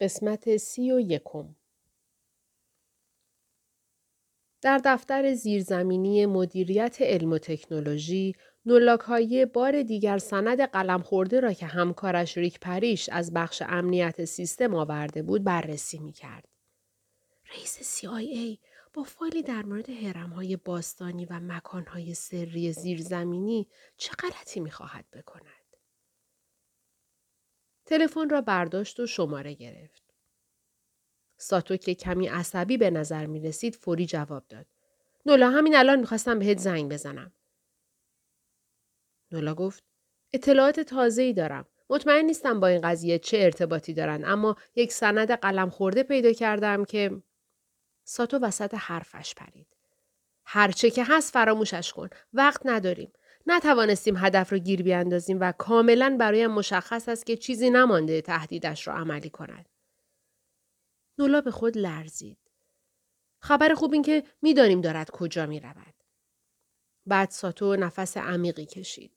قسمت سی و یکم در دفتر زیرزمینی مدیریت علم و تکنولوژی نولاکایی بار دیگر سند قلم خورده را که همکارش ریک پریش از بخش امنیت سیستم آورده بود بررسی می کرد. رئیس CIA با فایلی در مورد های باستانی و مکانهای سری زیرزمینی چه غلطی می خواهد بکند؟ تلفن را برداشت و شماره گرفت. ساتو که کمی عصبی به نظر می رسید فوری جواب داد. نولا همین الان می‌خواستم بهت زنگ بزنم. نولا گفت اطلاعات تازه ای دارم. مطمئن نیستم با این قضیه چه ارتباطی دارن اما یک سند قلم خورده پیدا کردم که ساتو وسط حرفش پرید. هرچه که هست فراموشش کن. وقت نداریم. نتوانستیم هدف رو گیر بیاندازیم و کاملا برایم مشخص است که چیزی نمانده تهدیدش را عملی کند. نولا به خود لرزید. خبر خوب این که می‌دانیم دارد کجا می رود. بعد ساتو نفس عمیقی کشید.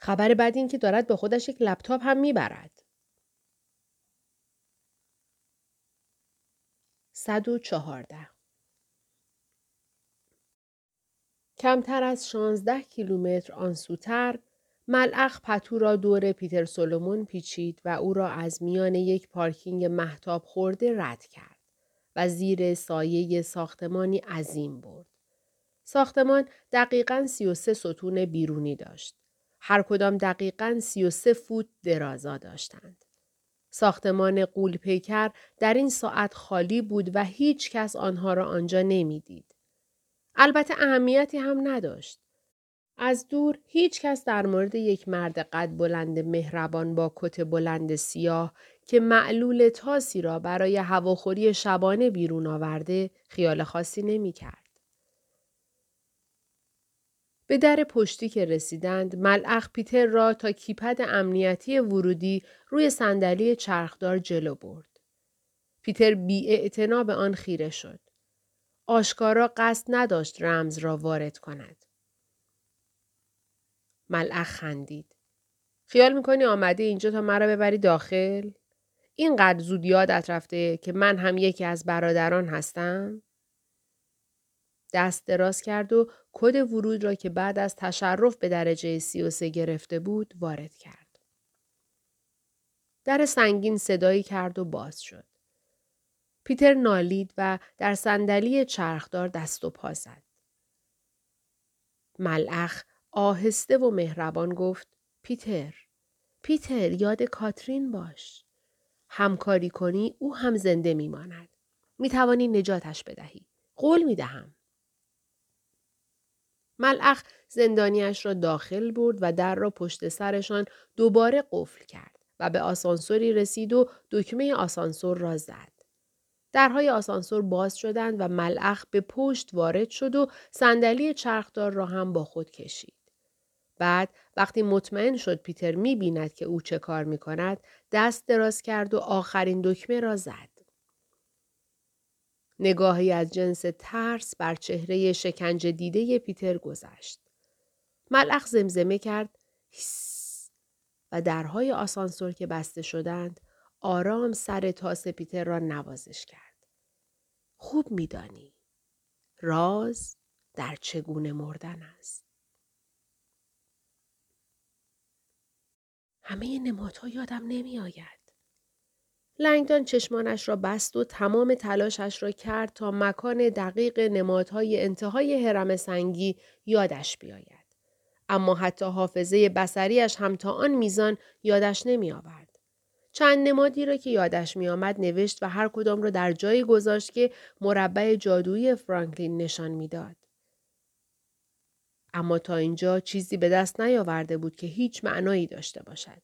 خبر بعد این که دارد به خودش یک لپتاپ هم می‌برد. 114 کمتر از 16 کیلومتر آن سوتر ملعق پتو را دور پیتر سولومون پیچید و او را از میان یک پارکینگ محتاب خورده رد کرد و زیر سایه ساختمانی عظیم برد. ساختمان دقیقا 33 ستون بیرونی داشت. هر کدام دقیقا 33 فوت درازا داشتند. ساختمان قول پیکر در این ساعت خالی بود و هیچ کس آنها را آنجا نمی‌دید. البته اهمیتی هم نداشت. از دور هیچ کس در مورد یک مرد قد بلند مهربان با کت بلند سیاه که معلول تاسی را برای هواخوری شبانه بیرون آورده خیال خاصی نمی کرد. به در پشتی که رسیدند ملعق پیتر را تا کیپد امنیتی ورودی روی صندلی چرخدار جلو برد. پیتر بی به آن خیره شد. آشکارا قصد نداشت رمز را وارد کند. ملعق خندید. خیال می‌کنی آمده اینجا تا مرا ببری داخل؟ اینقدر زود یادت رفته که من هم یکی از برادران هستم؟ دست دراز کرد و کد ورود را که بعد از تشرف به درجه سی و سه گرفته بود وارد کرد. در سنگین صدایی کرد و باز شد. پیتر نالید و در صندلی چرخدار دست و پا زد. ملعخ آهسته و مهربان گفت پیتر پیتر یاد کاترین باش. همکاری کنی او هم زنده میماند. می توانی نجاتش بدهی. قول می دهم. زندانیش را داخل برد و در را پشت سرشان دوباره قفل کرد و به آسانسوری رسید و دکمه آسانسور را زد. درهای آسانسور باز شدند و ملعخ به پشت وارد شد و صندلی چرخدار را هم با خود کشید. بعد وقتی مطمئن شد پیتر می بیند که او چه کار می کند دست دراز کرد و آخرین دکمه را زد. نگاهی از جنس ترس بر چهره شکنج دیده پیتر گذشت. ملخ زمزمه کرد و درهای آسانسور که بسته شدند آرام سر تاس پیتر را نوازش کرد. خوب میدانی. راز در چگونه مردن است. همه نمادها یادم نمی آید. لنگدان چشمانش را بست و تمام تلاشش را کرد تا مکان دقیق نمادهای انتهای حرم سنگی یادش بیاید. اما حتی حافظه بسریش هم تا آن میزان یادش نمی آورد. چند نمادی را که یادش می آمد نوشت و هر کدام را در جایی گذاشت که مربع جادویی فرانکلین نشان می‌داد. اما تا اینجا چیزی به دست نیاورده بود که هیچ معنایی داشته باشد.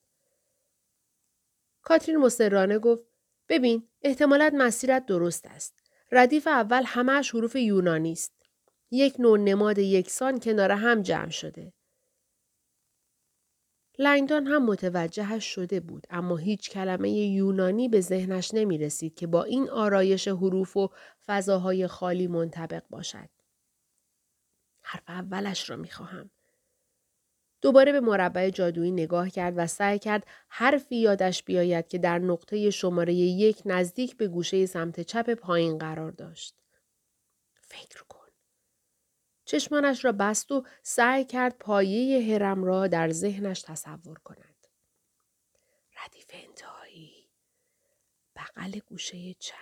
کاترین مسررانه گفت ببین احتمالت مسیرت درست است. ردیف اول همهش حروف یونانی است. یک نوع نماد یکسان کنار هم جمع شده. لنگدان هم متوجهش شده بود اما هیچ کلمه یونانی به ذهنش نمی رسید که با این آرایش حروف و فضاهای خالی منطبق باشد. حرف اولش را می خواهم. دوباره به مربع جادویی نگاه کرد و سعی کرد حرفی یادش بیاید که در نقطه شماره یک نزدیک به گوشه سمت چپ پایین قرار داشت. فکر کن. چشمانش را بست و سعی کرد پایه هرم را در ذهنش تصور کند. ردیف انتهایی. بغل گوشه چپ.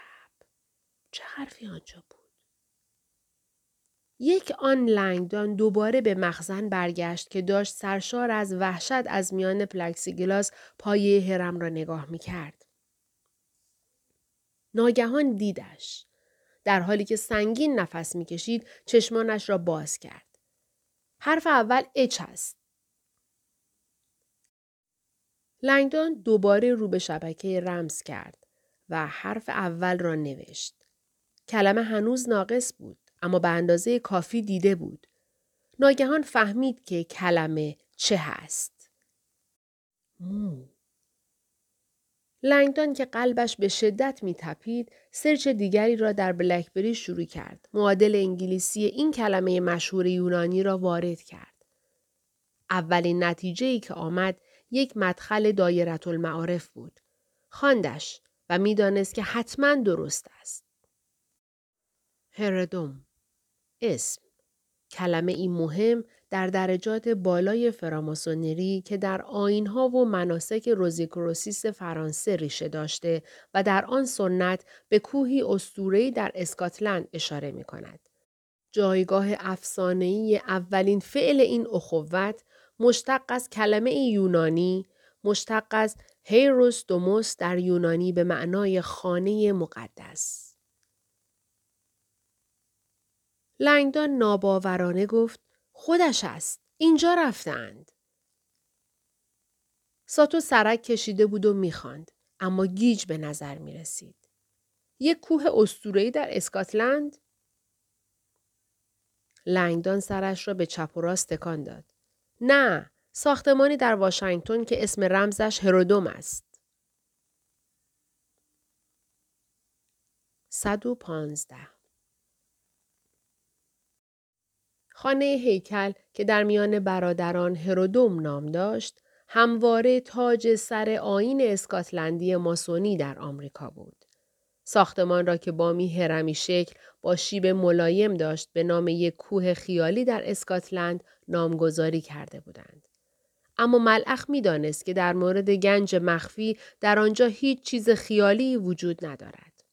چه حرفی آنجا بود؟ یک آن لنگدان دوباره به مخزن برگشت که داشت سرشار از وحشت از میان پلکسیگلاس پایه هرم را نگاه می کرد. ناگهان دیدش. در حالی که سنگین نفس می‌کشید چشمانش را باز کرد. حرف اول اچ است. لنگدان دوباره رو به شبکه رمز کرد و حرف اول را نوشت. کلمه هنوز ناقص بود اما به اندازه کافی دیده بود. ناگهان فهمید که کلمه چه هست. مو. لنگدان که قلبش به شدت می تپید، سرچ دیگری را در بلکبری شروع کرد. معادل انگلیسی این کلمه مشهور یونانی را وارد کرد. اولین نتیجه ای که آمد یک مدخل دایرت المعارف بود. خواندش و می‌دانست که حتما درست است. هردوم اسم کلمه این مهم در درجات بالای فراماسونری که در آینها و مناسک روزیکروسیس فرانسه ریشه داشته و در آن سنت به کوهی استورهی در اسکاتلند اشاره می کند. جایگاه افسانه‌ای اولین فعل این اخوت مشتق از کلمه یونانی مشتق از هیروس دوموس در یونانی به معنای خانه مقدس. لنگدان ناباورانه گفت خودش است. اینجا رفتند. ساتو سرک کشیده بود و می‌خواند اما گیج به نظر می رسید. یک کوه استورهی در اسکاتلند؟ لنگدان سرش را به چپ و راست تکان داد. نه، ساختمانی در واشنگتن که اسم رمزش هرودوم است. 115 خانه هیکل که در میان برادران هرودوم نام داشت، همواره تاج سر آین اسکاتلندی ماسونی در آمریکا بود. ساختمان را که بامی هرمی شکل با شیب ملایم داشت به نام یک کوه خیالی در اسکاتلند نامگذاری کرده بودند. اما ملعخ می دانست که در مورد گنج مخفی در آنجا هیچ چیز خیالی وجود ندارد.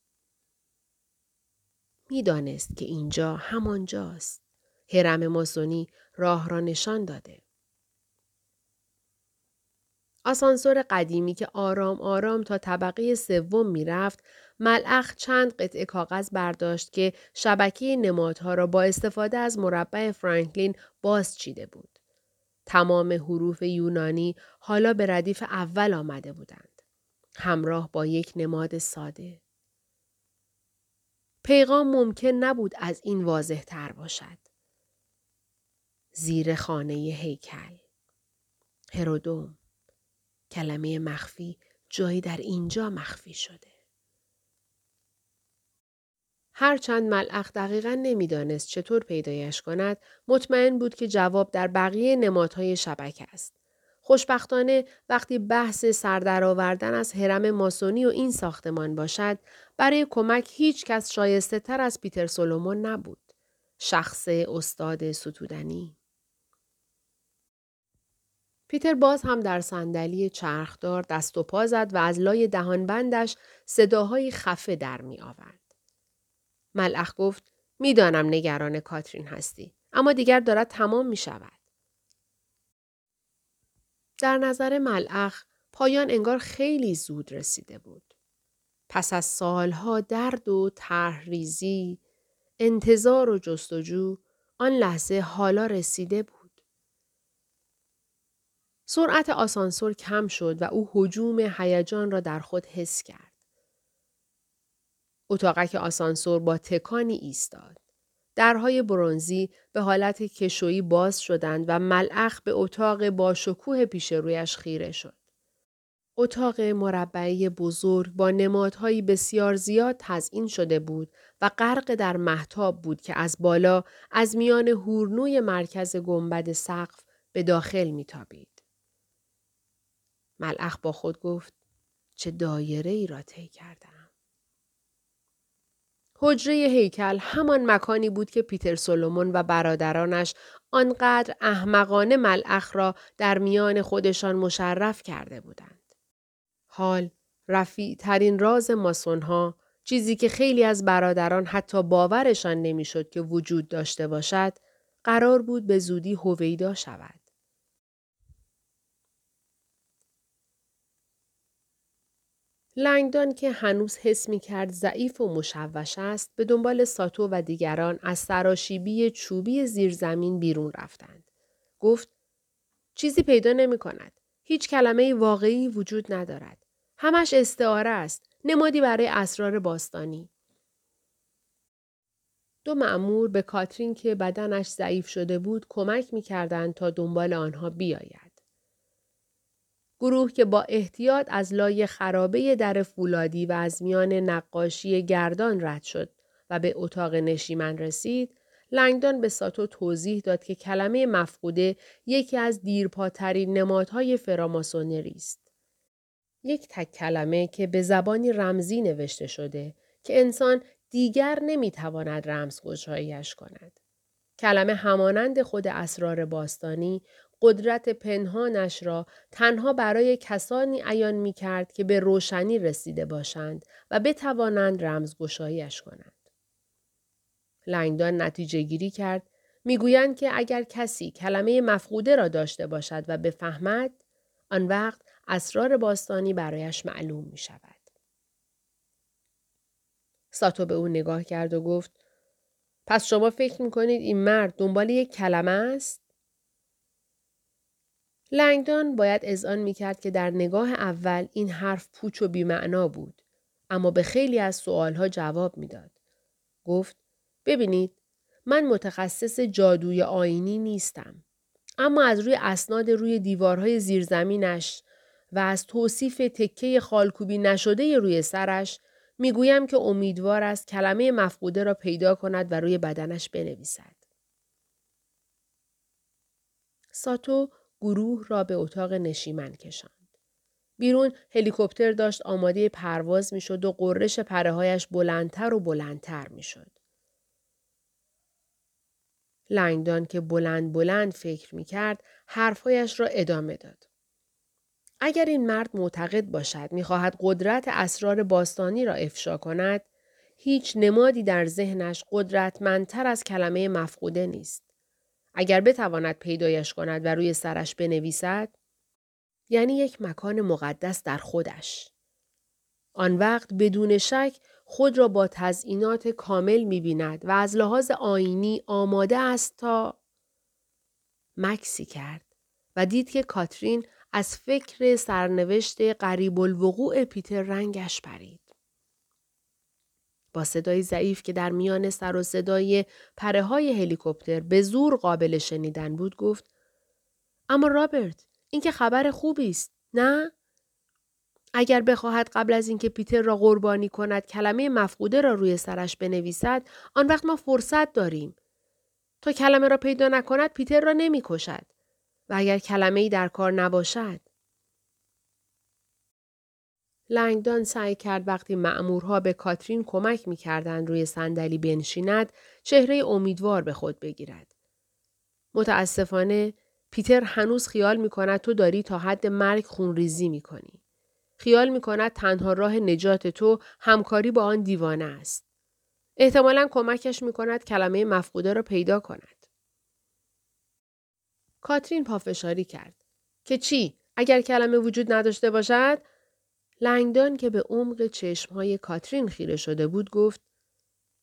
می دانست که اینجا همانجاست. هرم ماسونی راه را نشان داده. آسانسور قدیمی که آرام آرام تا طبقه سوم می‌رفت ملعخ چند قطعه کاغذ برداشت که شبکه نمادها را با استفاده از مربع فرانکلین باز چیده بود. تمام حروف یونانی حالا به ردیف اول آمده بودند. همراه با یک نماد ساده. پیغام ممکن نبود از این واضح تر باشد. زیر خانه هیکل هرودوم کلمه مخفی جایی در اینجا مخفی شده هرچند ملعق دقیقا نمی‌دانست چطور پیدایش کند مطمئن بود که جواب در بقیه نمادهای شبکه است خوشبختانه وقتی بحث سردرآوردن از حرم ماسونی و این ساختمان باشد برای کمک هیچ کس شایسته تر از پیتر سولومون نبود. شخص استاد ستودنی. پیتر باز هم در صندلی چرخدار دست و پا زد و از لای دهانبندش صداهای خفه در می آورد. ملعخ گفت می‌دانم نگران کاترین هستی اما دیگر دارد تمام می شود. در نظر ملعخ پایان انگار خیلی زود رسیده بود. پس از سالها درد و طرحریزی، انتظار و جستجو آن لحظه حالا رسیده بود. سرعت آسانسور کم شد و او حجوم هیجان را در خود حس کرد. اتاقک آسانسور با تکانی ایستاد. درهای برونزی به حالت کشویی باز شدند و ملعخ به اتاق با شکوه پیش رویش خیره شد. اتاق مربعی بزرگ با نمادهایی بسیار زیاد تزئین شده بود و غرق در محتاب بود که از بالا از میان هورنوی مرکز گنبد سقف به داخل میتابید. ملعخ با خود گفت چه دایره ای را طی کردم. حجره هیکل همان مکانی بود که پیتر سولومون و برادرانش آنقدر احمقانه ملعخ را در میان خودشان مشرف کرده بودند. حال رفیع ترین راز ماسون ها چیزی که خیلی از برادران حتی باورشان نمی‌شد که وجود داشته باشد قرار بود به زودی هویدا شود. لنگدان که هنوز حس می کرد ضعیف و مشوش است به دنبال ساتو و دیگران از سراشیبی چوبی زیرزمین بیرون رفتند. گفت چیزی پیدا نمی کند. هیچ کلمه واقعی وجود ندارد. همش استعاره است. نمادی برای اسرار باستانی. دو معمور به کاترین که بدنش ضعیف شده بود کمک می کردند تا دنبال آنها بیاید. گروه که با احتیاط از لای خرابه در فولادی و از میان نقاشی گردان رد شد و به اتاق نشیمن رسید، لنگدان به ساتو توضیح داد که کلمه مفقوده یکی از دیرپاترین نمادهای فراماسونری است. یک تک کلمه که به زبانی رمزی نوشته شده که انسان دیگر نمی‌تواند رمزگشاییش کند. کلمه همانند خود اسرار باستانی قدرت پنهانش را تنها برای کسانی عیان می کرد که به روشنی رسیده باشند و بتوانند رمزگشاییش کنند. لنگدان نتیجه گیری کرد می‌گویند که اگر کسی کلمه مفقوده را داشته باشد و بفهمد آن وقت اسرار باستانی برایش معلوم می شود. ساتو به او نگاه کرد و گفت پس شما فکر می کنید این مرد دنبال یک کلمه است؟ لنگدان باید اذعان می کرد که در نگاه اول این حرف پوچ و بیمعنا بود. اما به خیلی از سوالها جواب می‌داد. گفت ببینید من متخصص جادوی آینی نیستم. اما از روی اسناد روی دیوارهای زیرزمینش و از توصیف تکه خالکوبی نشده روی سرش می‌گویم که امیدوار است کلمه مفقوده را پیدا کند و روی بدنش بنویسد. ساتو گروه را به اتاق نشیمن کشاند. بیرون هلیکوپتر داشت آماده پرواز می‌شد و قررش پرهایش بلندتر و بلندتر می‌شد. لنگدان که بلند بلند فکر می کرد حرفهایش را ادامه داد. اگر این مرد معتقد باشد می‌خواهد قدرت اسرار باستانی را افشا کند هیچ نمادی در ذهنش قدرتمندتر از کلمه مفقوده نیست اگر بتواند پیدایش کند و روی سرش بنویسد یعنی یک مکان مقدس در خودش آن وقت بدون شک خود را با تزئینات کامل می‌بیند و از لحاظ آینی آماده است تا مکسی کرد و دید که کاترین از فکر سرنوشت قریب الوقوع پیتر رنگش پرید. با صدای ضعیف که در میان سر و صدای پره های هلیکوپتر به زور قابل شنیدن بود گفت اما رابرت این که خبر خوبی است نه؟ اگر بخواهد قبل از اینکه پیتر را قربانی کند کلمه مفقوده را روی سرش بنویسد آن وقت ما فرصت داریم. تا کلمه را پیدا نکند پیتر را نمی‌کشد. و اگر کلمه ای در کار نباشد لنگدان سعی کرد وقتی معمورها به کاترین کمک می کردن روی صندلی بنشیند چهره امیدوار به خود بگیرد. متاسفانه پیتر هنوز خیال می کند تو داری تا حد مرگ خونریزی می کنی. خیال می کند تنها راه نجات تو همکاری با آن دیوانه است. احتمالا کمکش می کند کلمه مفقوده را پیدا کند. کاترین پافشاری کرد. که چی؟ اگر کلمه وجود نداشته باشد؟ لنگدان که به عمق چشمهای کاترین خیره شده بود گفت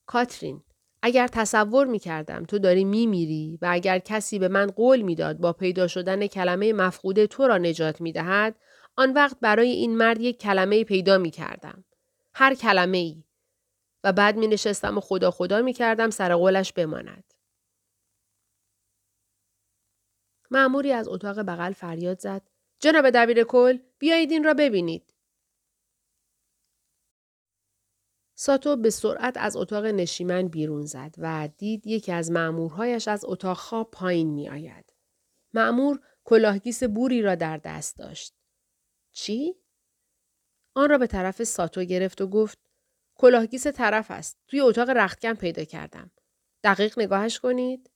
کاترین اگر تصور می کردم تو داری می میری و اگر کسی به من قول می‌داد با پیدا شدن کلمه مفقوده تو را نجات می دهد آن وقت برای این مرد یک کلمه پیدا می کردم. هر کلمه ای. و بعد می نشستم و خدا خدا می کردم سر قولش بماند. معموری از اتاق بغل فریاد زد. جناب دبیر کل بیایید این را ببینید. ساتو به سرعت از اتاق نشیمن بیرون زد و دید یکی از مأمورهایش از اتاق خواب پایین می آید. مأمور کلاهگیس بوری را در دست داشت. چی؟ آن را به طرف ساتو گرفت و گفت کلاهگیس طرف است. توی اتاق رختکن پیدا کردم. دقیق نگاهش کنید.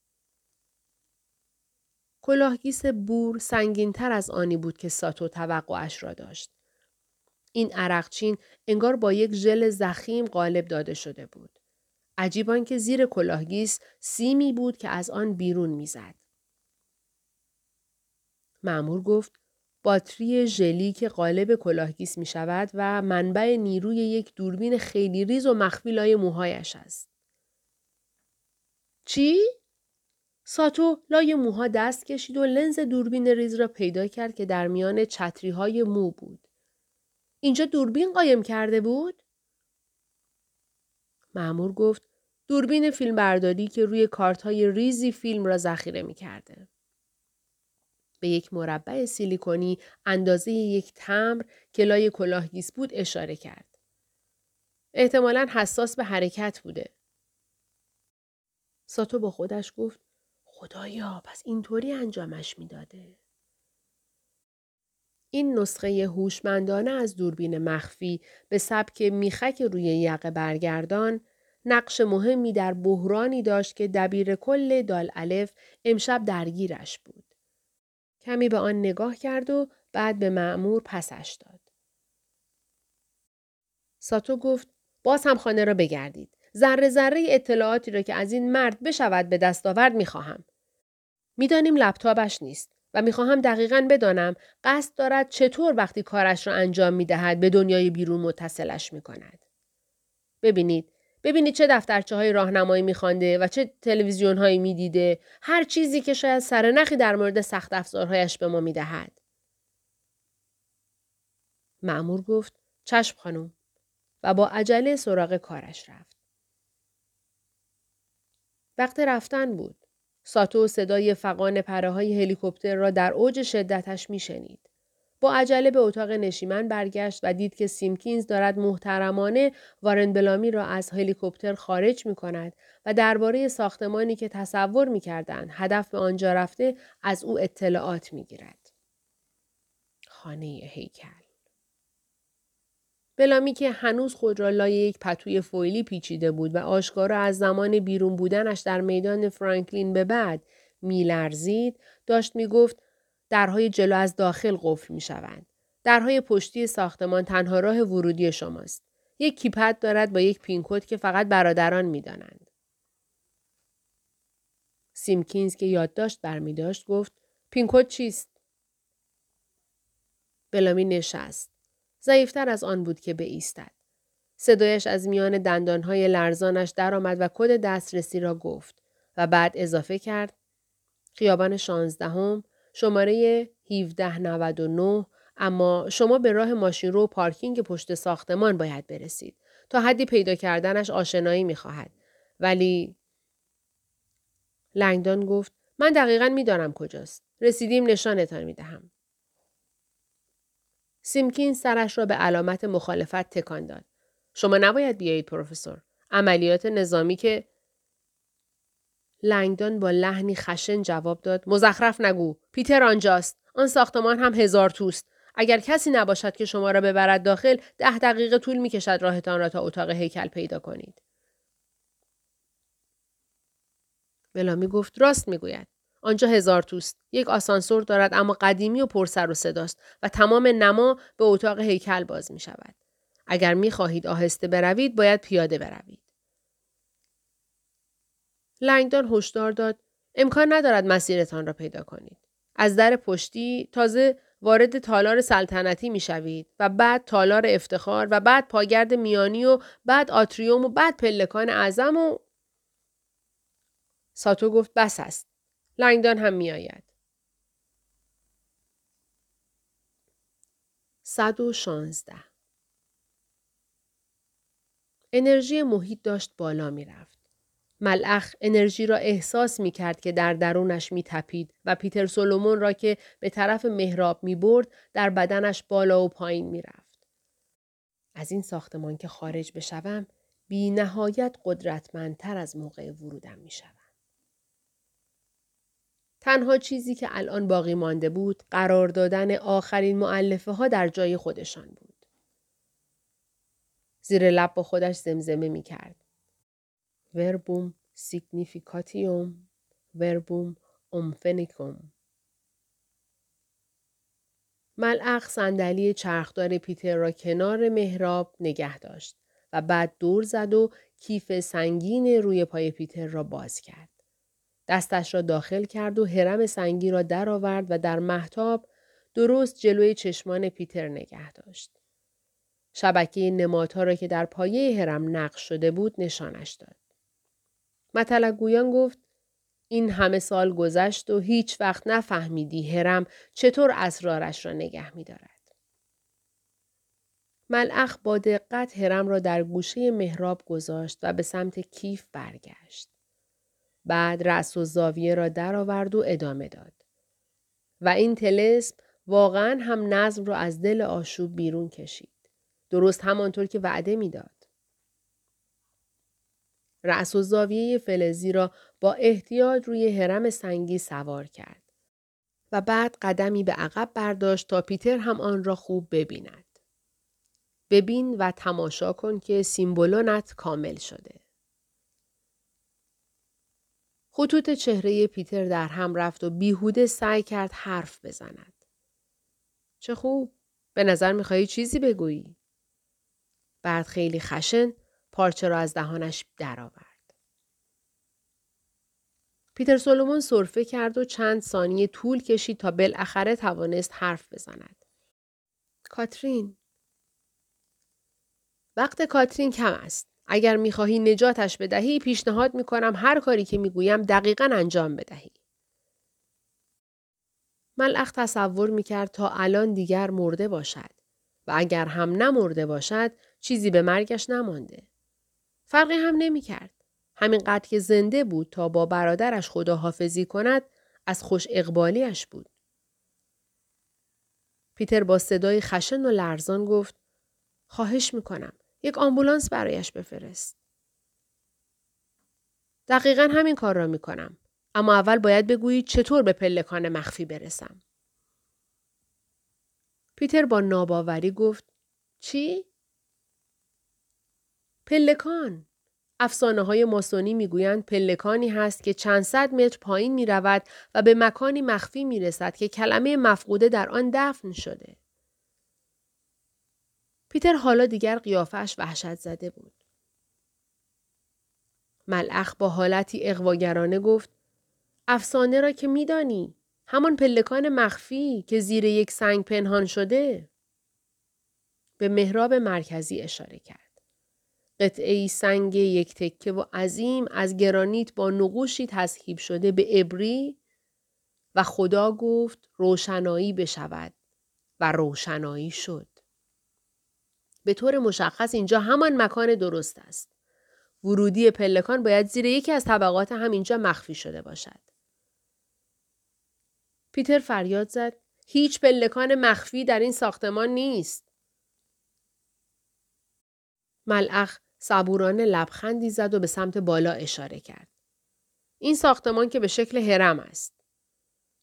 کلاهگیس بور سنگینتر از آنی بود که ساتو توقعش را داشت. این عرقچین انگار با یک ژل ضخیم قالب داده شده بود. عجیب آن که زیر کلاهگیس سیمی بود که از آن بیرون می‌زد. مأمور گفت باتری ژلی که قالب کلاهگیس می شود و منبع نیروی یک دوربین خیلی ریز و مخفی لای موهایش است. چی؟ ساتو لای موها دست کشید و لنز دوربین ریز را پیدا کرد که در میان چتری های مو بود. اینجا دوربین قایم کرده بود؟ معمور گفت دوربین فیلمبرداری که روی کارت های ریزی فیلم را ذخیره می کرده. به یک مربع سیلیکونی اندازه یک تمر که لای کلاهگیس بود اشاره کرد. احتمالا حساس به حرکت بوده. ساتو با خودش گفت خدایا پس اینطوری انجامش می‌داده. این نسخه هوشمندانه از دوربین مخفی به سبک میخک روی یقه برگردان نقش مهمی در بحرانی داشت که دبیر کل دال الف امشب درگیرش بود. کمی به آن نگاه کرد و بعد به معمور پسش داد. ساتو گفت باز هم خانه را بگردید. ذره ذره اطلاعاتی را که از این مرد بشود به دست آورد می‌خواهم. می‌دانیم لپتاپش نیست و می‌خواهم دقیقا بدانم قصد دارد چطور وقتی کارش را انجام می‌دهد به دنیای بیرون متصلش می‌کند. ببینید ببینید چه دفترچه های راهنمایی میخوانده و چه تلویزیون هایی می‌دیده هر چیزی که شاید سرنخی در مورد سخت افزارهایش به ما می‌دهد. معمور گفت چشم خانم و با عجله سراغ کارش رفت. وقت رفتن بود. ساتو صدای فقان پره های هلیکوپتر را در اوج شدتش میشنید با عجله به اتاق نشیمن برگشت و دید که سیمکینز دارد محترمانه وارن بلامی را از هلیکوپتر خارج می کند و درباره ساختمانی که تصور می کردن هدف به آنجا رفته از او اطلاعات می گیرد. خانه هیکل بلامی که هنوز خود را لای یک پتوی فویلی پیچیده بود و آشکارا از زمان بیرون بودنش در میدان فرانکلین به بعد میلرزید داشت می‌گفت درهای جلو از داخل قفل می شوند. درهای پشتی ساختمان تنها راه ورودی شماست. یک کیپد دارد با یک پینکود که فقط برادران می دانند. سیمکینز که یادداشت برمی داشت گفت پینکود چیست؟ بلامی نشست. ضعیفتر از آن بود که ایستد. صدایش از میان دندانهای لرزانش درآمد و کد دسترسی را گفت و بعد اضافه کرد خیابان شانزدهم شماره 1799 اما شما به راه ماشین رو پارکینگ پشت ساختمان باید برسید. تا حدی پیدا کردنش آشنایی می خواهد. ولی لنگدان گفت من دقیقا می‌دانم کجاست. رسیدیم نشانتان می دهم. سیمکین سرش را به علامت مخالفت تکان داد. شما نباید بیایید پروفسور. عملیات نظامی که لنگدان با لحنی خشن جواب داد. مزخرف نگو. پیتر آنجاست. آن ساختمان هم هزار توست. اگر کسی نباشد که شما را ببرد داخل ده دقیقه طول می کشد راهتان را تا اتاق هیکل پیدا کنید. بلامی گفت راست می‌گوید. آنجا هزار توست یک آسانسور دارد اما قدیمی و پرسر و صداست و تمام نما به اتاق هیکل باز می شود اگر می خواهید آهسته بروید باید پیاده بروید لنگدان هشدار داد امکان ندارد مسیرتان را پیدا کنید. از در پشتی تازه وارد تالار سلطنتی می شوید و بعد تالار افتخار و بعد پاگرد میانی و بعد آتریوم و بعد پلکان اعظم و ساتو گفت بس است. لنگدان هم می آید. صد و شانزده انرژی محیط داشت بالا می رفت. ملخ انرژی را احساس می کرد که در درونش می تپید و پیتر سولومون را که به طرف محراب می برد در بدنش بالا و پایین می رفت. از این ساختمان که خارج بشوم بی نهایت قدرتمندتر از موقع ورودم می شوم. تنها چیزی که الان باقی مانده بود قرار دادن آخرین مؤلفه ها در جای خودشان بود. زیر لب با خودش زمزمه می کرد. Verbum significatium Verbum omnificum مالاخ صندلی چرخدار پیتر را کنار محراب نگه داشت و بعد دور زد و کیف سنگین روی پای پیتر را باز کرد. دستش را داخل کرد و حرم سنگی را درآورد و در محتاب درست جلوی چشمان پیتر نگه داشت. شبکه نمادها را که در پایه هرم نقش شده بود نشانش داد. مطلق گویان گفت این همه سال گذشت و هیچ وقت نفهمیدی هرم چطور اسرارش را نگه می دارد. ملعخ با دقت هرم را در گوشه محراب گذاشت و به سمت کیف برگشت. بعد رأس و زاویه را درآورد و ادامه داد. و این تلسم واقعا هم نظم را از دل آشوب بیرون کشید. درست همانطور که وعده می‌داد. رأس و زاویه فلزی را با احتیاط روی هرم سنگی سوار کرد. و بعد قدمی به عقب برداشت تا پیتر هم آن را خوب ببیند. ببین و تماشا کن که سیمبولونت کامل شده. خطوط چهره پیتر در هم رفت و بیهوده سعی کرد حرف بزند. چه خوب. به نظر میخوایی چیزی بگویی. بعد خیلی خشن پارچه را از دهانش درآورد. پیتر سولومون صرفه کرد و چند ثانیه طول کشید تا بالاخره توانست حرف بزند. کاترین وقت کاترین کم است. اگر می‌خواهی نجاتش بدهی پیشنهاد می‌کنم هر کاری که می‌گویم دقیقا انجام بدهی. ملخ تصور می‌کرد تا الان دیگر مرده باشد و اگر هم نمرده باشد چیزی به مرگش نمانده. فرقی هم نمی‌کرد. همینقدر که زنده بود تا با برادرش خداحافظی کند از خوش اقبالیش بود. پیتر با صدای خشن و لرزان گفت خواهش می‌کنم یک آمبولانس برایش بفرست. دقیقا همین کار را می کنم. اما اول باید بگویید چطور به پلکان مخفی برسم. پیتر با ناباوری گفت چی؟ پلکان. افسانه های ماسونی می‌گویند پلکانی هست که چند صد متر پایین می رود و به مکانی مخفی می رسد که کلمه مفقوده در آن دفن شده. پیتر حالا دیگر قیافش وحشت زده بود. ملعخ با حالتی اقواگرانه گفت افسانه را که میدانی همان پلکان مخفی که زیر یک سنگ پنهان شده به محراب مرکزی اشاره کرد. قطعه ای سنگ یک تکه و عظیم از گرانیت با نقوشی تصحیب شده به ابری و خدا گفت روشنایی بشود و روشنایی شد. به طور مشخص اینجا همان مکان درست است. ورودی پلکان باید زیر یکی از طبقات هم اینجا مخفی شده باشد. پیتر فریاد زد. هیچ پلکان مخفی در این ساختمان نیست. ملعخ صبورانه لبخندی زد و به سمت بالا اشاره کرد. این ساختمان که به شکل هرم است.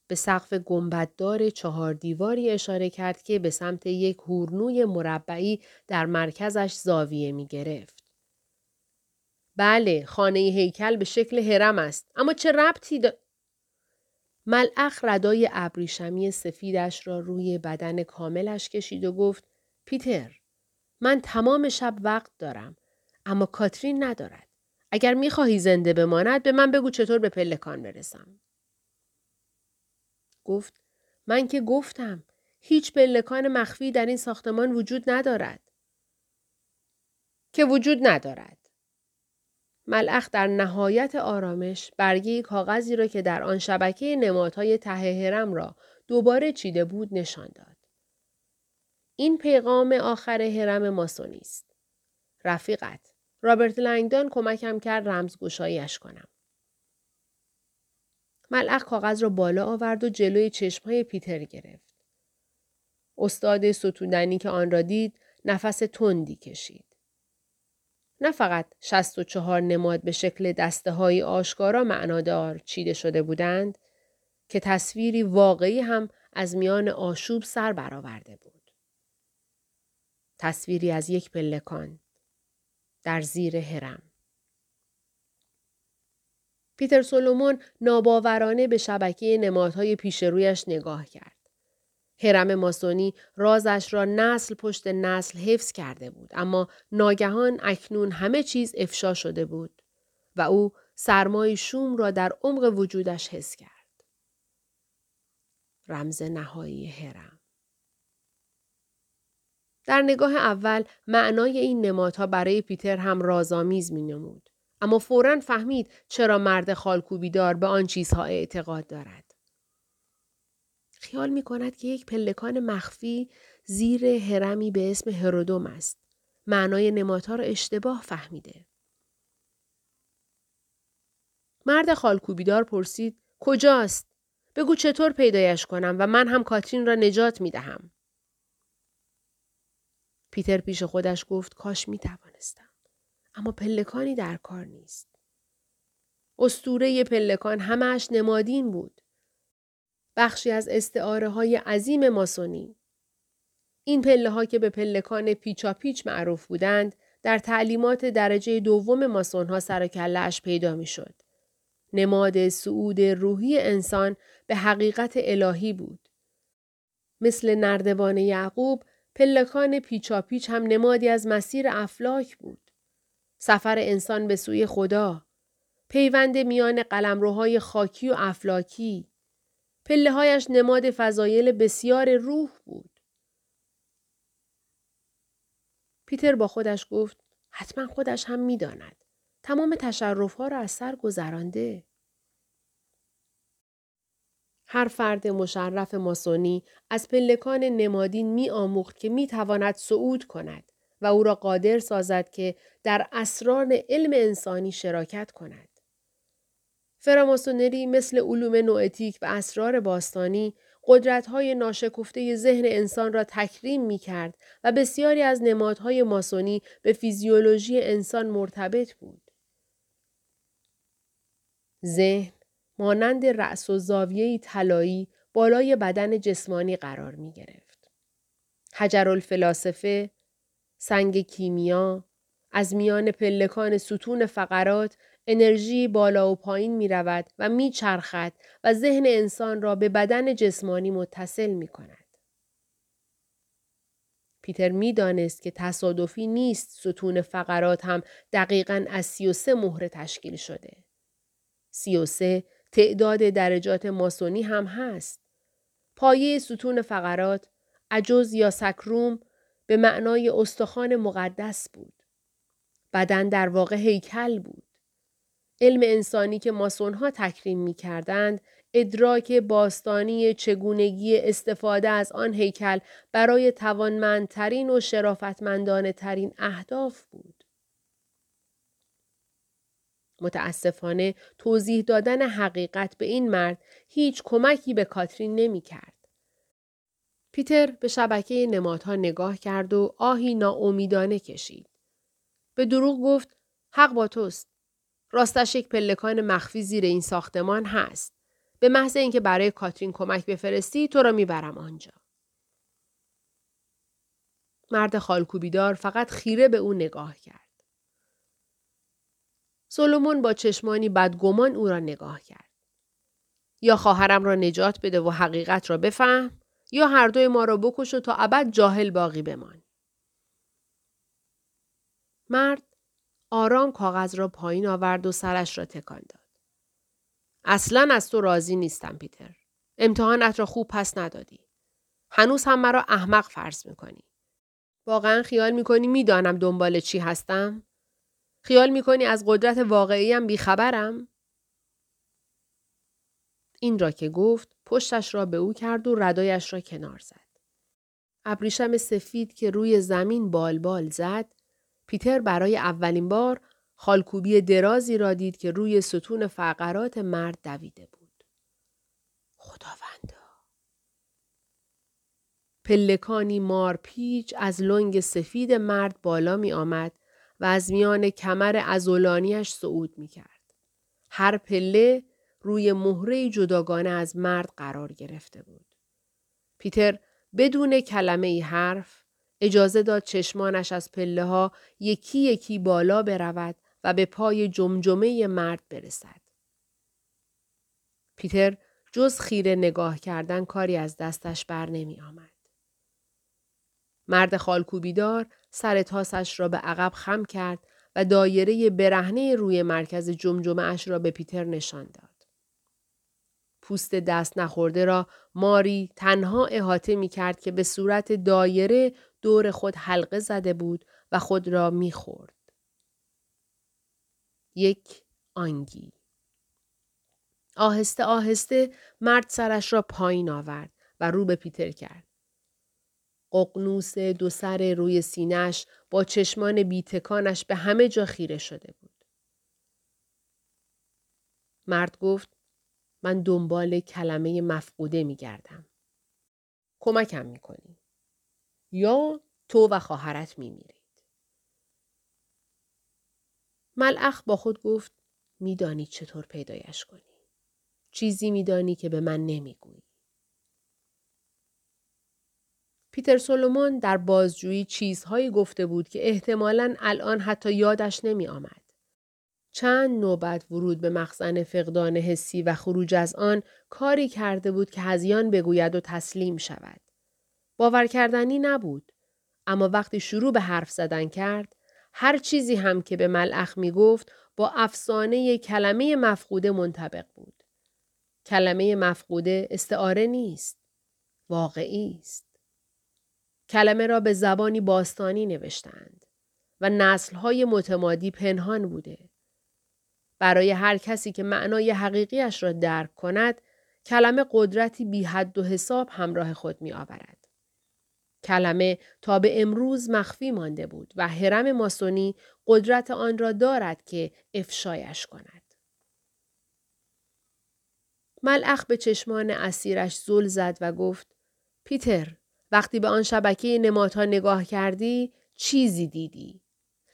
به سقف گنبددار چهار دیواری اشاره کرد که به سمت یک هورنوی مربعی در مرکزش زاویه می گرفت. بله، خانه هیکل به شکل هرم است. اما چه ربطی دا... ملعخ ردای ابریشمی سفیدش را روی بدن کاملش کشید و گفت پیتر من تمام شب وقت دارم اما کاترین ندارد. اگر می‌خواهی زنده بماند به من بگو چطور به پلکان برسم. گفت من که گفتم هیچ پلکان مخفی در این ساختمان وجود ندارد. که وجود ندارد. ملعخ در نهایت آرامش برگه کاغذی را که در آن شبکه نمادهای ته هرم را دوباره چیده بود نشان داد. این پیغام آخر هرم ماسونی است. رفیقت. رابرت لنگدان کمکم کرد رمزگشایش کنم. ملعق کاغذ را بالا آورد و جلوی چشمهای پیتر گرفت. استاد ستودنی که آن را دید نفس تندی کشید. نه فقط شست و چهار نماد به شکل دسته های آشکارا معنادار چیده شده بودند که تصویری واقعی هم از میان آشوب سر برآورده بود. تصویری از یک پلکان در زیر هرم. پیتر سولومون ناباورانه به شبکه نمادهای پیش رویش نگاه کرد. هرم ماسونی رازش را نسل پشت نسل حفظ کرده بود اما ناگهان اکنون همه چیز افشا شده بود و او سرمای شوم را در عمق وجودش حس کرد. رمز نهایی هرم در نگاه اول معنای این نمادها برای پیتر هم رازآمیز می نمود. اما فورا فهمید چرا مرد خالکوبیدار به آن چیزها اعتقاد دارد. خیال می کند که یک پلکان مخفی زیر هرمی به اسم هرودوم است. معنای نمادها را اشتباه فهمیده. مرد خالکوبیدار پرسید کجاست؟ بگو چطور پیدایش کنم و من هم کاترین را نجات می دهم. پیتر پیش خودش گفت کاش می توانستم. اما پلکانی در کار نیست. استوره پلکان همش نمادین بود. بخشی از استعاره های عظیم ماسونی. این پله ها که به پلکان پیچا پیچ معروف بودند در تعلیمات درجه دوم ماسون ها سر پیدا می شد. نماد سعود روحی انسان به حقیقت الهی بود. مثل نردبان یعقوب پلکان پیچا پیچ هم نمادی از مسیر افلاک بود. سفر انسان به سوی خدا. پیوند میان قلمروهای خاکی و افلاکی. پله هایش نماد فضایل بسیار روح بود. پیتر با خودش گفت حتما خودش هم می‌داند. تمام تشرف ها را از سر گذرانده. هر فرد مشرف ماسونی از پلکان نمادین می آموخت که می تواند صعود کند و او را قادر سازد که در اسرار علم انسانی شراکت کند. فراماسونری مثل علوم نوئتیک و اسرار باستانی قدرت‌های ناشکفته ذهن انسان را تکریم می کرد و بسیاری از نمادهای ماسونی به فیزیولوژی انسان مرتبط بود. ذهن مانند رأس و زاویه طلایی بالای بدن جسمانی قرار می گرفت. حجر الفلاسفه، سنگ کیمیا، از میان پلکان ستون فقرات انرژی بالا و پایین می رود و می چرخد و ذهن انسان را به بدن جسمانی متصل می کند. پیتر می دانست که تصادفی نیست ستون فقرات هم دقیقا از 33 مهره تشکیل شده. 33 تعداد درجات ماسونی هم هست. پایه ستون فقرات عجز یا سکروم به معنای استخوان مقدس بود. بدن در واقع هیکل بود. علم انسانی که ماسون ها تکریم می کردند، ادراک باستانی چگونگی استفاده از آن هیکل برای توانمندترین و شرافتمندانه ترین اهداف بود. متاسفانه توضیح دادن حقیقت به این مرد هیچ کمکی به کاترین نمی کرد. پیتر به شبکه نمادها نگاه کرد و آهی ناامیدانه کشید. به دروغ گفت حق با توست. راستش یک پلکان مخفی زیر این ساختمان هست. به محض اینکه برای کاترین کمک بفرستی تو را می‌برم آنجا. مرد خالکوبیدار فقط خیره به او نگاه کرد. سولومون با چشمانی بدگمان او را نگاه کرد. یا خواهرم را نجات بده و حقیقت را بفهم یا هر دوی ما را بکش و تا ابد جاهل باقی بمان. مرد آرام کاغذ را پایین آورد و سرش را تکان داد. اصلا از تو راضی نیستم پیتر. امتحانت را خوب پس ندادی. هنوز هم مرا احمق فرض می‌کنی. واقعا خیال می‌کنی می‌دانم دنبال چی هستم؟ خیال می‌کنی از قدرت واقعیم بیخبرم؟ این را که گفت پشتش را به او کرد و ردایش را کنار زد. ابریشم سفید که روی زمین بال بال زد پیتر برای اولین بار خالکوبی درازی را دید که روی ستون فقرات مرد دویده بود. خداوندا. پلکانی مارپیچ از لنگ سفید مرد بالا می آمد و از میان کمر ازولانیش صعود می کرد. هر پله روی مهره جداگانه از مرد قرار گرفته بود. پیتر بدون کلمه ای حرف اجازه داد چشمانش از پله ها یکی یکی بالا برود و به پای جمجمه مرد برسد. پیتر جز خیره نگاه کردن کاری از دستش بر نمی آمد. مرد خالکوبیدار سر تاسش را به عقب خم کرد و دایره برهنه روی مرکز جمجمه اش را به پیتر نشان داد. پوست دست نخورده را ماری تنها احاطه می کرد که به صورت دایره دور خود حلقه زده بود و خود را می خورد. یک آنگی آهسته آهسته مرد سرش را پایین آورد و رو به پیتر کرد. ققنوس دو سر روی سینش با چشمان بیتکانش به همه جا خیره شده بود. مرد گفت من دنبال کلمه مفقوده می گردم. کمکم می کنی. یا تو و خواهرت می میرید. ملعخ با خود گفت میدانی چطور پیدایش کنی. چیزی میدانی که به من نمی‌گویی. پیتر سولومون در بازجویی چیزهایی گفته بود که احتمالاً الان حتی یادش نمی آمد. چند نوبت ورود به مخزن فقدان حسی و خروج از آن کاری کرده بود که هزیان بگوید و تسلیم شود. باور کردنی نبود. اما وقتی شروع به حرف زدن کرد، هر چیزی هم که به ملعخ می گفت با افسانه کلمه مفقوده منطبق بود. کلمه مفقوده استعاره نیست. واقعی است. کلمه را به زبانی باستانی نوشتند و نسلهای متمادی پنهان بوده. برای هر کسی که معنای حقیقیش را درک کند، کلمه قدرتی بی حد و حساب همراه خود می آورد. کلمه تا به امروز مخفی مانده بود و حرم ماسونی قدرت آن را دارد که افشایش کند. ملعخ به چشمان اسیرش زل زد و گفت پیتر وقتی به آن شبکه نمادها نگاه کردی چیزی دیدی.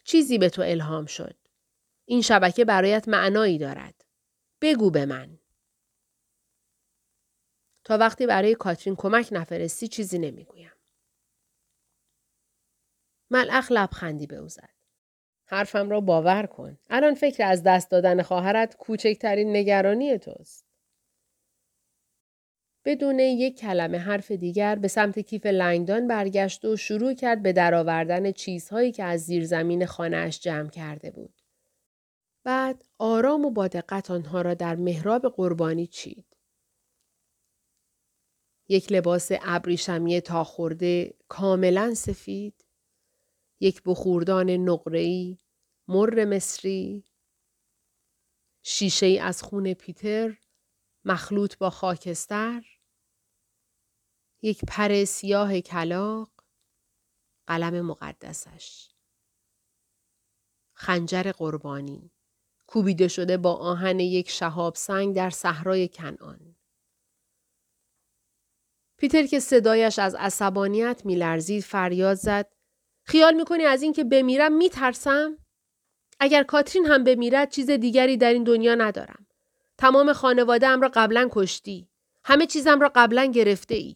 چیزی به تو الهام شد. این شبکه برایت معنایی دارد. بگو به من. تا وقتی برای کاترین کمک نفرستی چیزی نمی‌گویم. ملعخ لبخندی به او زد. حرفم را باور کن. الان فکر از دست دادن خواهرت کوچکترین نگرانی توست. بدون یک کلمه حرف دیگر به سمت کیف لنگدان برگشت و شروع کرد به درآوردن چیزهایی که از زیر زمین خانهاش جمع کرده بود. بعد آرام و با دقت آنها را در محراب قربانی چید. یک لباس ابریشمی تا خورده کاملا سفید، یک بخوردان نقره‌ای، مر مصری، شیشه ای از خون پیتر، مخلوط با خاکستر، یک پر سیاه کلاق، قلم مقدسش، خنجر قربانی، کوبیده شده با آهن یک شهاب سنگ در صحرای کنعان. پیتر که صدایش از عصبانیت میلرزید فریاد زد خیال می‌کنی از اینکه بمیرم میترسم؟ اگر کاترین هم بمیرد چیز دیگری در این دنیا ندارم. تمام خانواده ام را قبلا کشتی. همه چیزم را قبلا گرفته ای.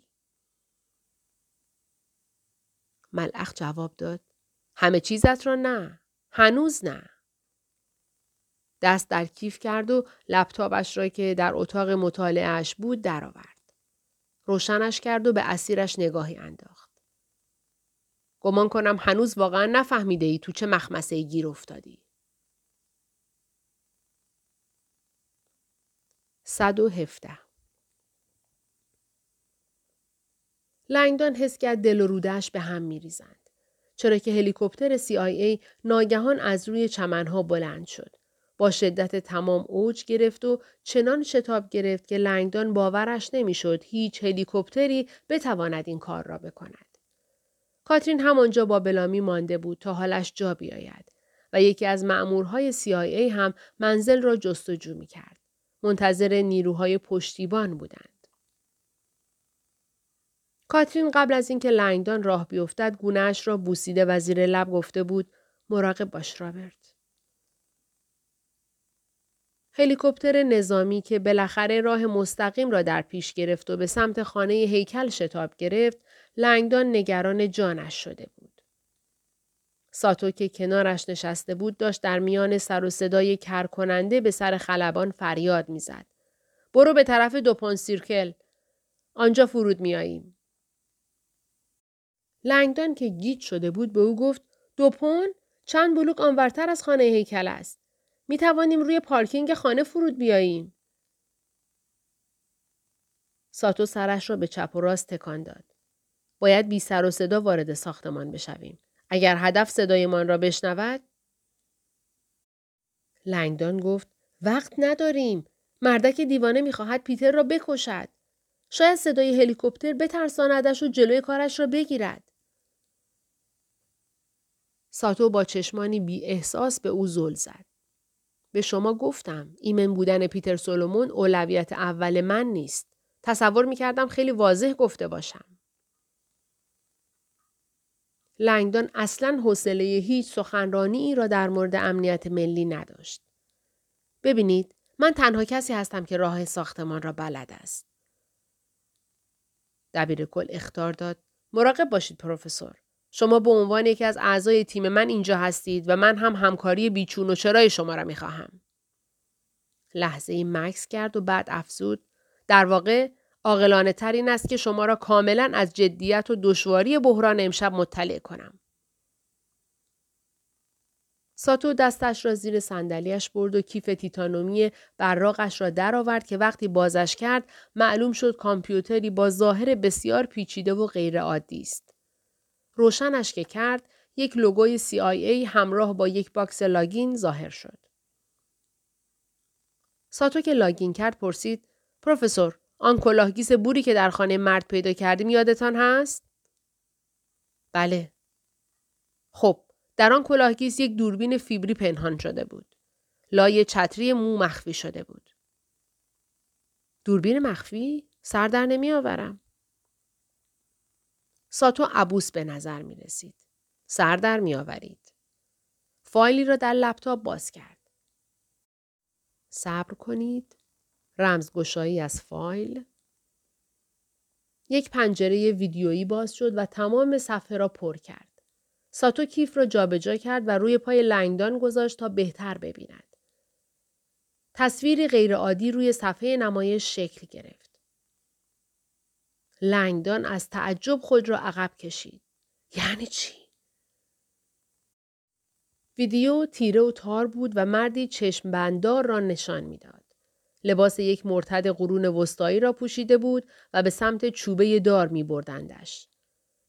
ملعخ جواب داد. همه چیزت را نه. هنوز نه. دست در کیف کرد و لپتاپش را که در اتاق مطالعهش بود درآورد. روشنش کرد و به اسیرش نگاهی انداخت. گمان کنم هنوز واقعا نفهمیده ای تو چه مخمسه ای گیر افتادی. 117 لنگدان حس کرد دل و رودش به هم میریزند. چرا که هلیکوپتر CIA ناگهان از روی چمنها بلند شد. با شدت تمام اوج گرفت و چنان شتاب گرفت که لنگدان باورش نمی‌شد هیچ هلیکوپتری بتواند این کار را بکند. کاترین همانجا با بلامی مانده بود تا حالش جا بیاید و یکی از مأمورهای CIA هم منزل را جستجو می کرد. منتظر نیروهای پشتیبان بودند. کاترین قبل از اینکه لنگدان راه بیفتد گونهاش را بوسیده و زیر لب گفته بود مراقب باش رابرت. هلیکوپتر نظامی که بالاخره راه مستقیم را در پیش گرفت و به سمت خانه هیکل شتاب گرفت، لنگدان نگران جانش شده بود. ساتو که کنارش نشسته بود داشت در میان سر و صدای کرکننده به سر خلبان فریاد می‌زد. برو به طرف دوپون سیرکل. آنجا فرود میاییم. لنگدان که گیت شده بود به او گفت دوپون چند بلوک آنورتر از خانه هیکل است. می توانیم روی پارکینگ خانه فرود بیاییم. ساتو سرش را به چپ و راست تکان داد. باید بی سر و صدا وارد ساختمان بشویم. اگر هدف صدایمان را بشنود؟ لنگدان گفت وقت نداریم. مردک دیوانه می‌خواهد پیتر را بکشد. شاید صدای هلیکوپتر بترساندش و جلوی کارش را بگیرد. ساتو با چشمانی بی احساس به او زل زد. به شما گفتم ایمن بودن پیتر سولومون اولویت اول من نیست. تصور می‌کردم خیلی واضح گفته باشم. لنگدان اصلا حوصله هیچ سخنرانی ای را در مورد امنیت ملی نداشت. ببینید من تنها کسی هستم که راه ساختمان را بلد است. دبیر کل اختار داد. مراقب باشید پروفسور. شما به عنوان یکی از اعضای تیم من اینجا هستید و من هم همکاری بیچون و چرای شما را می‌خواهم. لحظه ای مکث کرد و بعد افزود در واقع عاقلانه تر است که شما را کاملا از جدیت و دشواری بحران امشب مطلع کنم. ساتو دستش را زیر صندلیاش برد و کیف تیتانومی براقش را درآورد که وقتی بازش کرد معلوم شد کامپیوتری با ظاهر بسیار پیچیده و غیرعادی است. روشنش که کرد یک لوگوی CIA همراه با یک box login ظاهر شد. ساتو که login کرد پرسید پروفسور آن کلاهگیس بوری که در خانه مرد پیدا کردیم یادتان هست؟ بله. خب در آن کلاهگیس یک دوربین فیبری پنهان شده بود. لای چتری مو مخفی شده بود. دوربین مخفی؟ سر در نمی آورم. ساتو عبوس به نظر می رسید. سر در می آورید. فایلی را در لپتاپ باز کرد. صبر کنید. رمزگشایی از فایل. یک پنجره ویدیویی باز شد و تمام صفحه را پر کرد. ساتو کیف را جابجا کرد و روی پای لنگدان گذاشت تا بهتر ببیند. تصویری غیرعادی روی صفحه نمایش شکل گرفت. لنگدان از تعجب خود را عقب کشید. یعنی چی؟ ویدیو تیره و تار بود و مردی چشم بندار را نشان می‌داد. لباس یک مرتد قرون وسطایی را پوشیده بود و به سمت چوبه دار می بردندش.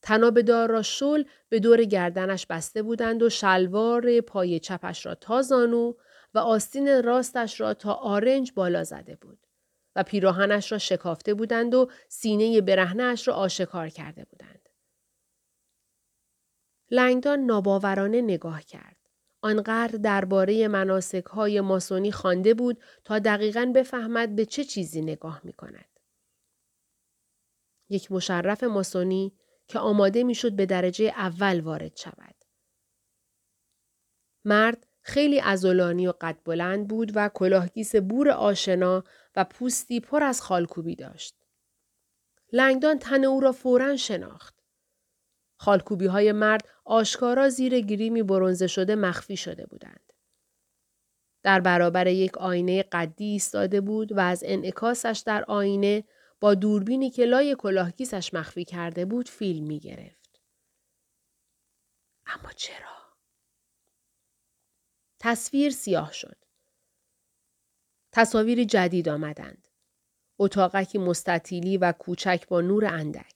تناب دار را شل به دور گردنش بسته بودند و شلوار پای چپش را تا زانو و آستین راستش را تا آرنج بالا زده بود. پیراهنش را شکافته بودند و سینه برهنهاش را آشکار کرده بودند. لنگدان ناباورانه نگاه کرد. آنقدر درباره مناسک های ماسونی خوانده بود تا دقیقا بفهمد به چه چیزی نگاه می کند. یک مشرف ماسونی که آماده می شد به درجه اول وارد شود. مرد خیلی ازولانی و قد بلند بود و کلاهگیس بور آشنا و پوستی پر از خالکوبی داشت. لنگدان تن او را فورا شناخت. خالکوبی های مرد آشکارا زیر گریمی برونزه شده مخفی شده بودند. در برابر یک آینه قدی ایستاده بود و از انعکاسش در آینه با دوربینی که لای کلاهگیسش مخفی کرده بود فیلم می گرفت. اما چرا؟ تصویر سیاه شد. تصاویری جدید آمدند. اتاقکی مستطیلی و کوچک با نور اندک.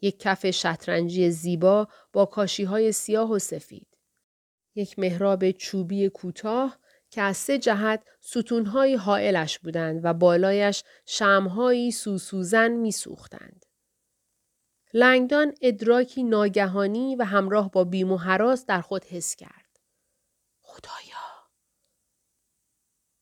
یک کف شطرنجی زیبا با کاشی های سیاه و سفید. یک محراب چوبی کوتاه که از سه جهت ستونهای حائلش بودند و بالایش شمهایی سوسوزن میسوختند. لنگدان ادراکی ناگهانی و همراه با بیم و حراس در خود حس کرد.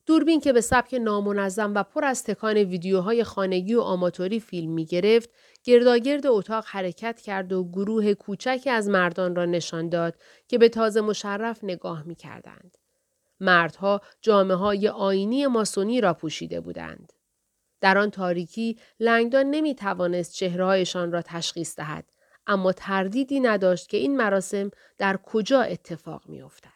دوربین که به سبک نامنظم و پر از تکان ویدیوهای خانگی و آماتوری فیلم می گرفت، گرداگرد اتاق حرکت کرد و گروه کوچکی از مردان را نشان داد که به تازه مشرف نگاه می کردند. مردها جامعه های آینی ماسونی را پوشیده بودند. در آن تاریکی لنگدان نمی توانست چهرهایشان را تشخیص دهد اما تردیدی نداشت که این مراسم در کجا اتفاق می افتد.